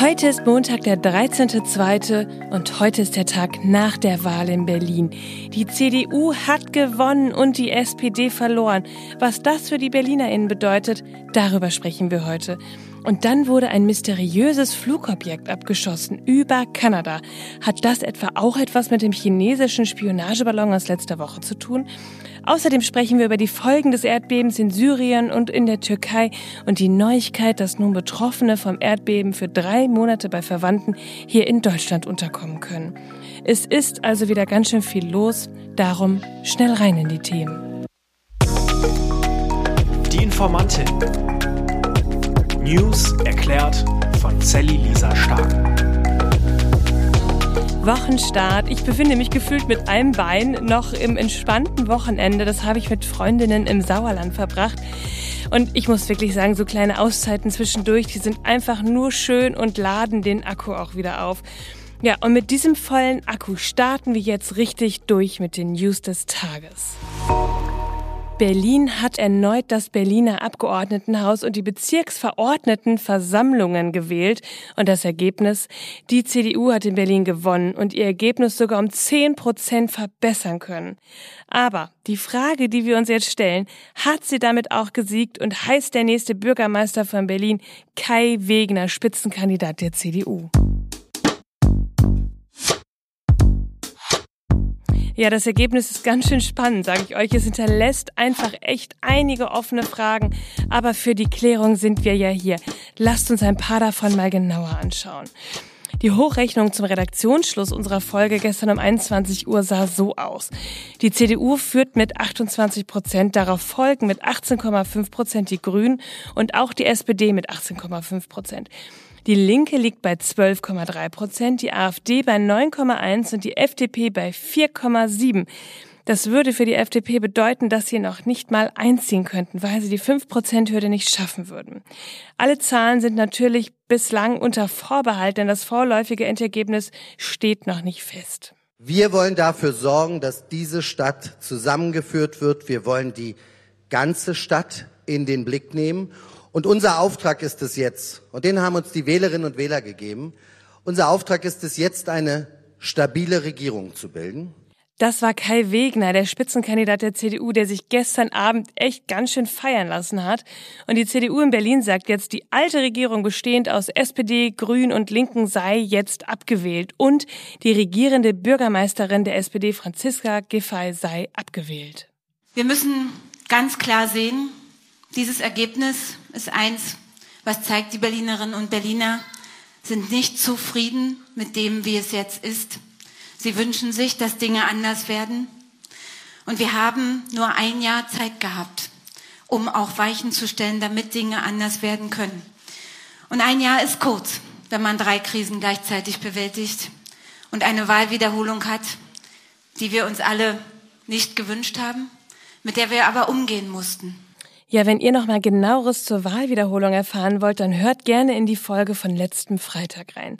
Heute ist Montag, der 13.2. und heute ist der Tag nach der Wahl in Berlin. Die CDU hat gewonnen und die SPD verloren. Was das für die BerlinerInnen bedeutet, darüber sprechen wir heute. Und dann wurde ein mysteriöses Flugobjekt abgeschossen über Kanada. Hat das etwa auch etwas mit dem chinesischen Spionageballon aus letzter Woche zu tun? Außerdem sprechen wir über die Folgen des Erdbebens in Syrien und in der Türkei und die Neuigkeit, dass nun Betroffene vom Erdbeben für drei Monate bei Verwandten hier in Deutschland unterkommen können. Es ist also wieder ganz schön viel los, darum schnell rein in die Themen. Die Informantin. News erklärt von Sally Lisa Stark. Wochenstart. Ich befinde mich gefühlt mit einem Bein noch im entspannten Wochenende. Das habe ich mit Freundinnen im Sauerland verbracht. Und ich muss wirklich sagen, so kleine Auszeiten zwischendurch, die sind einfach nur schön und laden den Akku auch wieder auf. Ja, und mit diesem vollen Akku starten wir jetzt richtig durch mit den News des Tages. Berlin hat erneut das Berliner Abgeordnetenhaus und die Bezirksverordnetenversammlungen gewählt. Und das Ergebnis? Die CDU hat in Berlin gewonnen und ihr Ergebnis sogar um 10 Prozent verbessern können. Aber die Frage, die wir uns jetzt stellen, hat sie damit auch gesiegt und heißt der nächste Bürgermeister von Berlin Kai Wegner, Spitzenkandidat der CDU? Ja, das Ergebnis ist ganz schön spannend, sage ich euch. Es hinterlässt einfach echt einige offene Fragen, aber für die Klärung sind wir ja hier. Lasst uns ein paar davon mal genauer anschauen. Die Hochrechnung zum Redaktionsschluss unserer Folge gestern um 21 Uhr sah so aus. Die CDU führt mit 28 Prozent, darauf folgen mit 18,5 Prozent die Grünen und auch die SPD mit 18,5 Prozent. Die Linke liegt bei 12,3 Prozent, die AfD bei 9,1 und die FDP bei 4,7. Das würde für die FDP bedeuten, dass sie noch nicht mal einziehen könnten, weil sie die 5%-Hürde nicht schaffen würden. Alle Zahlen sind natürlich bislang unter Vorbehalt, denn das vorläufige Endergebnis steht noch nicht fest. Wir wollen dafür sorgen, dass diese Stadt zusammengeführt wird. Wir wollen die ganze Stadt in den Blick nehmen. Und unser Auftrag ist es jetzt, und den haben uns die Wählerinnen und Wähler gegeben, unser Auftrag ist es jetzt, eine stabile Regierung zu bilden. Das war Kai Wegner, der Spitzenkandidat der CDU, der sich gestern Abend echt ganz schön feiern lassen hat. Und die CDU in Berlin sagt jetzt, die alte Regierung bestehend aus SPD, Grün und Linken sei jetzt abgewählt. Und die regierende Bürgermeisterin der SPD, Franziska Giffey, sei abgewählt. Wir müssen ganz klar sehen, dieses Ergebnis ist eins, was zeigt, die Berlinerinnen und Berliner sind nicht zufrieden mit dem, wie es jetzt ist. Sie wünschen sich, dass Dinge anders werden. Und wir haben nur ein Jahr Zeit gehabt, um auch Weichen zu stellen, damit Dinge anders werden können. Und ein Jahr ist kurz, wenn man drei Krisen gleichzeitig bewältigt und eine Wahlwiederholung hat, die wir uns alle nicht gewünscht haben, mit der wir aber umgehen mussten. Ja, wenn ihr noch mal genaueres zur Wahlwiederholung erfahren wollt, dann hört gerne in die Folge von letztem Freitag rein.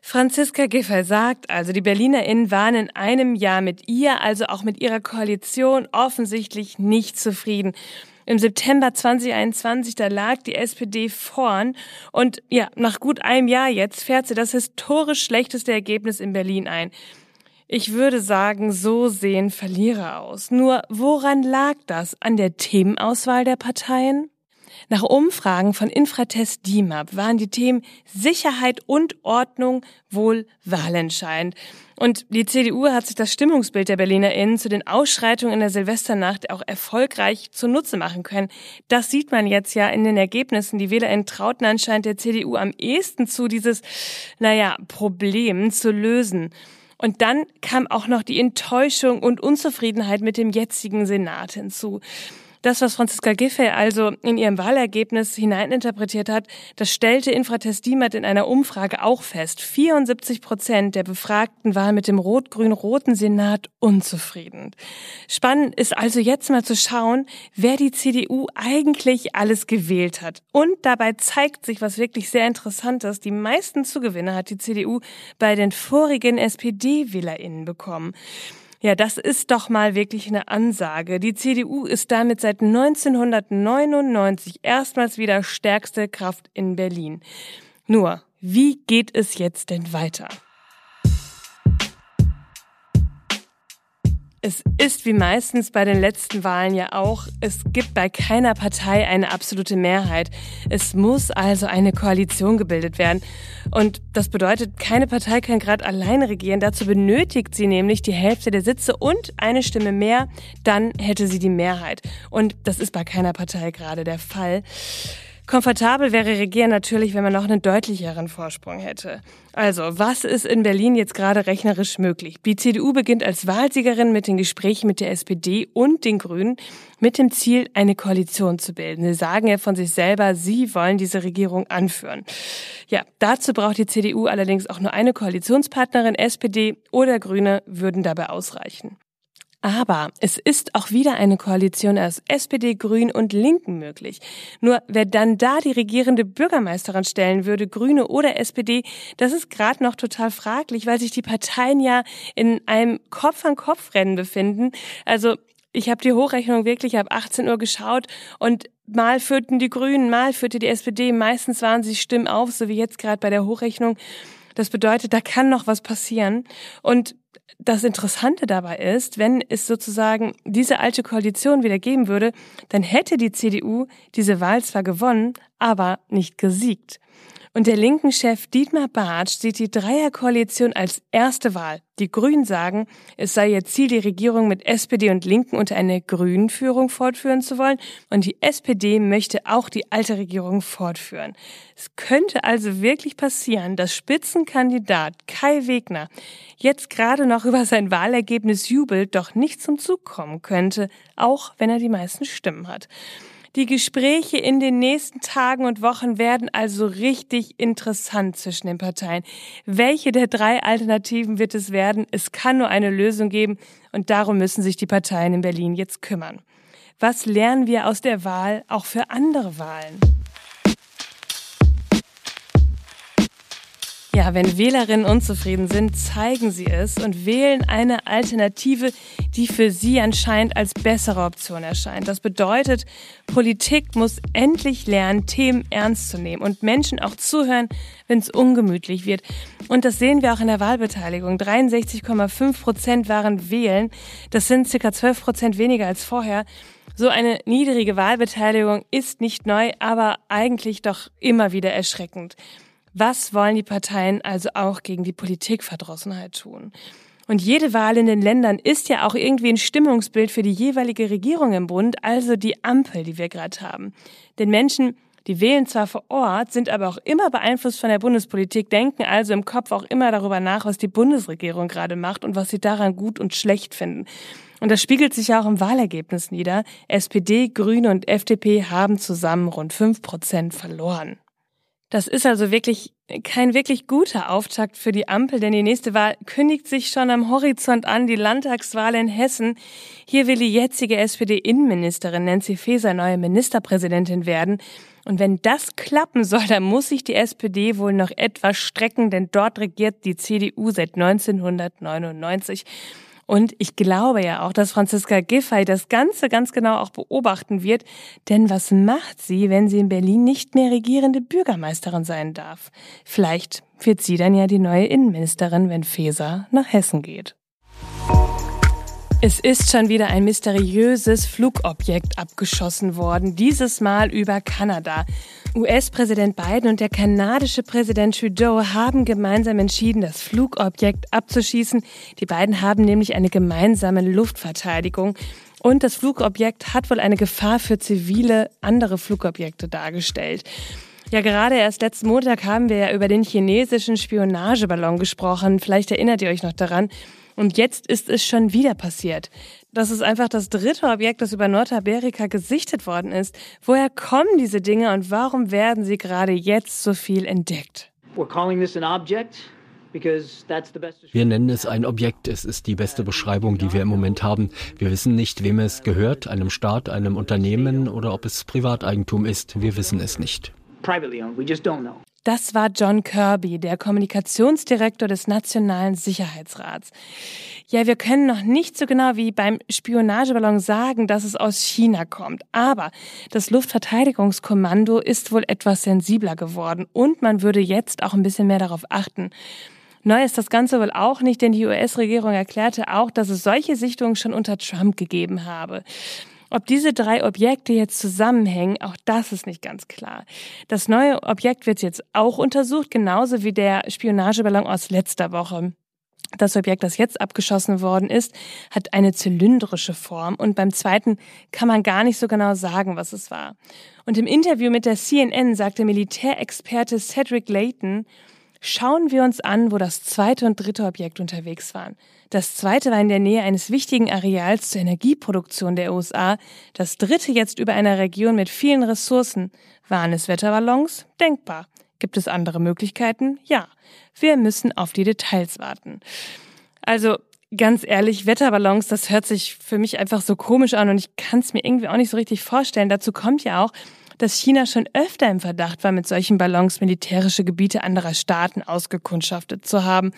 Franziska Giffey sagt also, die BerlinerInnen waren in einem Jahr mit ihr, also auch mit ihrer Koalition, offensichtlich nicht zufrieden. Im September 2021, da lag die SPD vorn und ja, nach gut einem Jahr jetzt fährt sie das historisch schlechteste Ergebnis in Berlin ein. Ich würde sagen, so sehen Verlierer aus. Nur woran lag das? An der Themenauswahl der Parteien? Nach Umfragen von Infratest DIMAP waren die Themen Sicherheit und Ordnung wohl wahlentscheidend. Und die CDU hat sich das Stimmungsbild der BerlinerInnen zu den Ausschreitungen in der Silvesternacht auch erfolgreich zunutze machen können. Das sieht man jetzt ja in den Ergebnissen. Die WählerInnen trauten anscheinend der CDU am ehesten zu, dieses, naja, Problem zu lösen. Und dann kam auch noch die Enttäuschung und Unzufriedenheit mit dem jetzigen Senat hinzu. Das, was Franziska Giffey also in ihrem Wahlergebnis hineininterpretiert hat, das stellte Infratest DIMAT in einer Umfrage auch fest. 74 Prozent der Befragten waren mit dem rot-grün-roten Senat unzufrieden. Spannend ist also jetzt mal zu schauen, wer die CDU eigentlich alles gewählt hat. Und dabei zeigt sich, was wirklich sehr interessant ist, die meisten Zugewinne hat die CDU bei den vorigen SPD-WählerInnen bekommen. Ja, das ist doch mal wirklich eine Ansage. Die CDU ist damit seit 1999 erstmals wieder stärkste Kraft in Berlin. Nur, Wie geht es jetzt denn weiter? Es ist wie meistens bei den letzten Wahlen ja auch, es gibt bei keiner Partei eine absolute Mehrheit. Es muss also eine Koalition gebildet werden. Und das bedeutet, keine Partei kann gerade alleine regieren. Dazu benötigt sie nämlich die Hälfte der Sitze und eine Stimme mehr, dann hätte sie die Mehrheit. Und das ist bei keiner Partei gerade der Fall. Komfortabel wäre Regieren natürlich, wenn man noch einen deutlicheren Vorsprung hätte. Also, was ist in Berlin jetzt gerade rechnerisch möglich? Die CDU beginnt als Wahlsiegerin mit den Gesprächen mit der SPD und den Grünen mit dem Ziel, eine Koalition zu bilden. Sie sagen ja von sich selber, sie wollen diese Regierung anführen. Ja, dazu braucht die CDU allerdings auch nur eine Koalitionspartnerin. SPD oder Grüne würden dabei ausreichen. Aber es ist auch wieder eine Koalition aus SPD, Grün und Linken möglich. Nur wer dann da die regierende Bürgermeisterin stellen würde, Grüne oder SPD, das ist gerade noch total fraglich, weil sich die Parteien ja in einem Kopf-an-Kopf-Rennen befinden. Also ich habe die Hochrechnung wirklich ab 18 Uhr geschaut und mal führten die Grünen, mal führte die SPD, meistens waren sie Stimmen auf, so wie jetzt gerade bei der Hochrechnung. Das bedeutet, da kann noch was passieren. Und das Interessante dabei ist, wenn es sozusagen diese alte Koalition wieder geben würde, dann hätte die CDU diese Wahl zwar gewonnen, aber nicht gesiegt. Und der linken Chef Dietmar Bartsch sieht die Dreierkoalition als erste Wahl. Die Grünen sagen, es sei ihr Ziel, die Regierung mit SPD und Linken unter eine grünen Führung fortführen zu wollen. Und die SPD möchte auch die alte Regierung fortführen. Es könnte also wirklich passieren, dass Spitzenkandidat Kai Wegner jetzt gerade noch über sein Wahlergebnis jubelt, doch nicht zum Zug kommen könnte, auch wenn er die meisten Stimmen hat. Die Gespräche in den nächsten Tagen und Wochen werden also richtig interessant zwischen den Parteien. Welche der drei Alternativen wird es werden? Es kann nur eine Lösung geben und darum müssen sich die Parteien in Berlin jetzt kümmern. Was lernen wir aus der Wahl auch für andere Wahlen? Ja, wenn Wählerinnen unzufrieden sind, zeigen sie es und wählen eine Alternative, die für sie anscheinend als bessere Option erscheint. Das bedeutet, Politik muss endlich lernen, Themen ernst zu nehmen und Menschen auch zuhören, wenn es ungemütlich wird. Und das sehen wir auch in der Wahlbeteiligung. 63,5 Prozent waren wählen. Das sind circa 12 Prozent weniger als vorher. So eine niedrige Wahlbeteiligung ist nicht neu, aber eigentlich doch immer wieder erschreckend. Was wollen die Parteien also auch gegen die Politikverdrossenheit tun? Und jede Wahl in den Ländern ist ja auch irgendwie ein Stimmungsbild für die jeweilige Regierung im Bund, also die Ampel, die wir gerade haben. Denn Menschen, die wählen zwar vor Ort, sind aber auch immer beeinflusst von der Bundespolitik, denken also im Kopf auch immer darüber nach, was die Bundesregierung gerade macht und was sie daran gut und schlecht finden. Und das spiegelt sich ja auch im Wahlergebnis nieder. SPD, Grüne und FDP haben zusammen rund fünf Prozent verloren. Das ist also wirklich kein wirklich guter Auftakt für die Ampel, denn die nächste Wahl kündigt sich schon am Horizont an, die Landtagswahl in Hessen. Hier will die jetzige SPD-Innenministerin Nancy Faeser neue Ministerpräsidentin werden. Und wenn das klappen soll, dann muss sich die SPD wohl noch etwas strecken, denn dort regiert die CDU seit 1999. Und ich glaube ja auch, dass Franziska Giffey das Ganze ganz genau auch beobachten wird. Denn was macht sie, wenn sie in Berlin nicht mehr regierende Bürgermeisterin sein darf? Vielleicht wird sie dann ja die neue Innenministerin, wenn Feser nach Hessen geht. Es ist schon wieder ein mysteriöses Flugobjekt abgeschossen worden, dieses Mal über Kanada. US-Präsident Biden und der kanadische Präsident Trudeau haben gemeinsam entschieden, das Flugobjekt abzuschießen. Die beiden haben nämlich eine gemeinsame Luftverteidigung. Und das Flugobjekt hat wohl eine Gefahr für zivile andere Flugobjekte dargestellt. Ja, gerade erst letzten Montag haben wir ja über den chinesischen Spionageballon gesprochen. Vielleicht erinnert ihr euch noch daran. Und jetzt ist es schon wieder passiert. Das ist einfach das dritte Objekt, das über Nordamerika gesichtet worden ist. Woher kommen diese Dinge und warum werden sie gerade jetzt so viel entdeckt? Wir nennen es ein Objekt. Es ist die beste Beschreibung, die wir im Moment haben. Wir wissen nicht, wem es gehört, einem Staat, einem Unternehmen oder ob es Privateigentum ist. Wir wissen es nicht. Das war John Kirby, der Kommunikationsdirektor des Nationalen Sicherheitsrats. Ja, wir können noch nicht so genau wie beim Spionageballon sagen, dass es aus China kommt. Aber das Luftverteidigungskommando ist wohl etwas sensibler geworden und man würde jetzt auch ein bisschen mehr darauf achten. Neu ist das Ganze wohl auch nicht, denn die US-Regierung erklärte auch, dass es solche Sichtungen schon unter Trump gegeben habe. Ob diese drei Objekte jetzt zusammenhängen, auch das ist nicht ganz klar. Das neue Objekt wird jetzt auch untersucht, genauso wie der Spionageballon aus letzter Woche. Das Objekt, das jetzt abgeschossen worden ist, hat eine zylindrische Form und beim zweiten kann man gar nicht so genau sagen, was es war. Und im Interview mit der CNN sagte Militärexperte Cedric Layton, Schauen wir uns an, wo das zweite und dritte Objekt unterwegs waren. Das zweite war in der Nähe eines wichtigen Areals zur Energieproduktion der USA, das dritte jetzt über einer Region mit vielen Ressourcen. Waren es Wetterballons? Denkbar. Gibt es andere Möglichkeiten? Ja. Wir müssen auf die Details warten. Also ganz ehrlich, Wetterballons, das hört sich für mich einfach so komisch an und ich kann es mir irgendwie auch nicht so richtig vorstellen. Dazu kommt ja auch, dass China schon öfter im Verdacht war, mit solchen Ballons militärische Gebiete anderer Staaten ausgekundschaftet zu haben.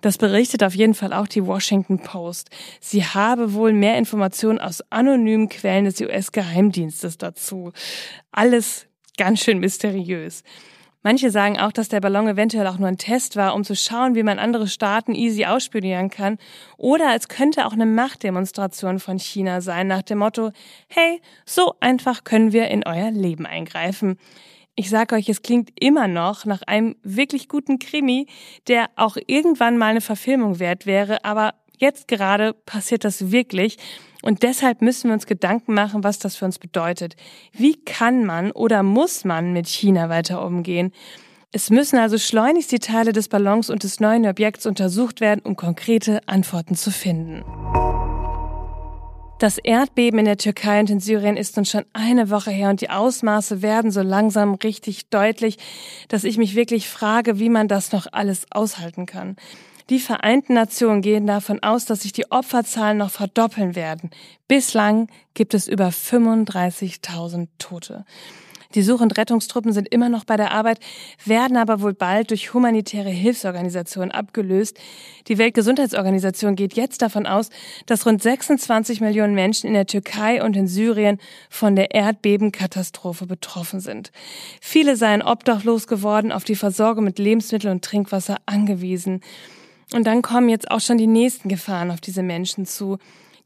Das berichtet auf jeden Fall auch die Washington Post. Sie habe wohl mehr Informationen aus anonymen Quellen des US-Geheimdienstes dazu. Alles ganz schön mysteriös. Manche sagen auch, dass der Ballon eventuell auch nur ein Test war, um zu schauen, wie man andere Staaten easy ausspionieren kann. Oder es könnte auch eine Machtdemonstration von China sein, nach dem Motto, hey, so einfach können wir in euer Leben eingreifen. Ich sage euch, es klingt immer noch nach einem wirklich guten Krimi, der auch irgendwann mal eine Verfilmung wert wäre, aber jetzt gerade passiert das wirklich. Und deshalb müssen wir uns Gedanken machen, was das für uns bedeutet. Wie kann man oder muss man mit China weiter umgehen? Es müssen also schleunigst die Teile des Ballons und des neuen Objekts untersucht werden, um konkrete Antworten zu finden. Das Erdbeben in der Türkei und in Syrien ist nun schon eine Woche her und die Ausmaße werden so langsam richtig deutlich, dass ich mich wirklich frage, wie man das noch alles aushalten kann. Die Vereinten Nationen gehen davon aus, dass sich die Opferzahlen noch verdoppeln werden. Bislang gibt es über 35.000 Tote. Die Such- und Rettungstruppen sind immer noch bei der Arbeit, werden aber wohl bald durch humanitäre Hilfsorganisationen abgelöst. Die Weltgesundheitsorganisation geht jetzt davon aus, dass rund 26 Millionen Menschen in der Türkei und in Syrien von der Erdbebenkatastrophe betroffen sind. Viele seien obdachlos geworden, auf die Versorgung mit Lebensmittel und Trinkwasser angewiesen. Und dann kommen jetzt auch schon die nächsten Gefahren auf diese Menschen zu.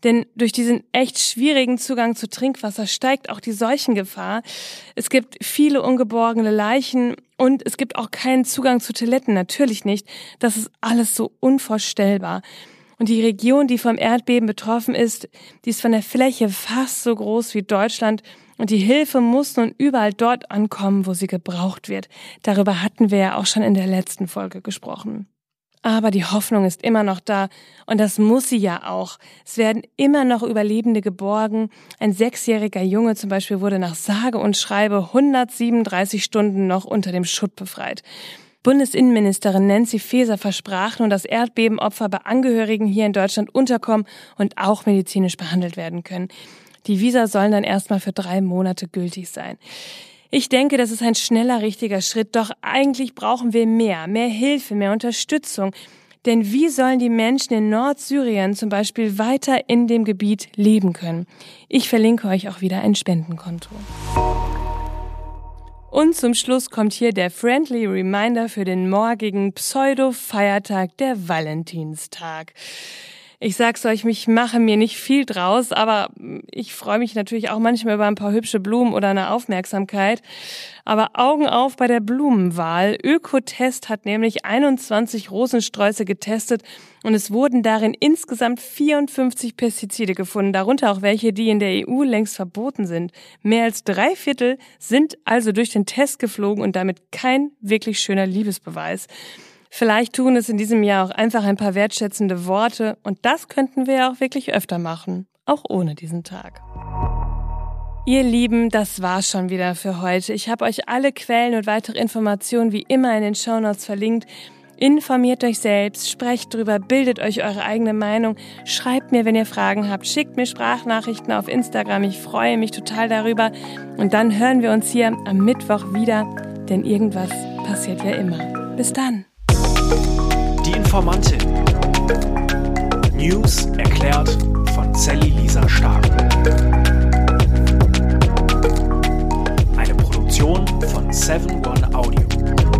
Denn durch diesen echt schwierigen Zugang zu Trinkwasser steigt auch die Seuchengefahr. Es gibt viele ungeborgene Leichen und es gibt auch keinen Zugang zu Toiletten, natürlich nicht. Das ist alles so unvorstellbar. Und die Region, die vom Erdbeben betroffen ist, die ist von der Fläche fast so groß wie Deutschland und die Hilfe muss nun überall dort ankommen, wo sie gebraucht wird. Darüber hatten wir ja auch schon in der letzten Folge gesprochen. Aber die Hoffnung ist immer noch da und das muss sie ja auch. Es werden immer noch Überlebende geborgen. Ein sechsjähriger Junge zum Beispiel wurde nach sage und schreibe 137 Stunden noch unter dem Schutt befreit. Bundesinnenministerin Nancy Faeser versprach nun, dass Erdbebenopfer bei Angehörigen hier in Deutschland unterkommen und auch medizinisch behandelt werden können. Die Visa sollen dann erstmal für drei Monate gültig sein. Ich denke, das ist ein schneller, richtiger Schritt, doch eigentlich brauchen wir mehr, mehr Hilfe, mehr Unterstützung. Denn wie sollen die Menschen in Nordsyrien zum Beispiel weiter in dem Gebiet leben können? Ich verlinke euch auch wieder ein Spendenkonto. Und zum Schluss kommt hier der friendly Reminder für den morgigen Pseudo-Feiertag der Valentinstag. Ich sag's euch, ich mache mir nicht viel draus, aber ich freue mich natürlich auch manchmal über ein paar hübsche Blumen oder eine Aufmerksamkeit. Aber Augen auf bei der Blumenwahl. Ökotest hat nämlich 21 Rosensträuße getestet und es wurden darin insgesamt 54 Pestizide gefunden, darunter auch welche, die in der EU längst verboten sind. Mehr als drei Viertel sind also durch den Test geflogen und damit kein wirklich schöner Liebesbeweis. Vielleicht tun es in diesem Jahr auch einfach ein paar wertschätzende Worte und das könnten wir ja auch wirklich öfter machen, auch ohne diesen Tag. Ihr Lieben, das war's schon wieder für heute. Ich habe euch alle Quellen und weitere Informationen wie immer in den Shownotes verlinkt. Informiert euch selbst, sprecht drüber, bildet euch eure eigene Meinung, schreibt mir, wenn ihr Fragen habt, schickt mir Sprachnachrichten auf Instagram. Ich freue mich total darüber. Und dann hören wir uns hier am Mittwoch wieder denn irgendwas passiert ja immer. Bis dann. Informantin. News erklärt von Sally Lisa Stark. Eine Produktion von 7 One Audio.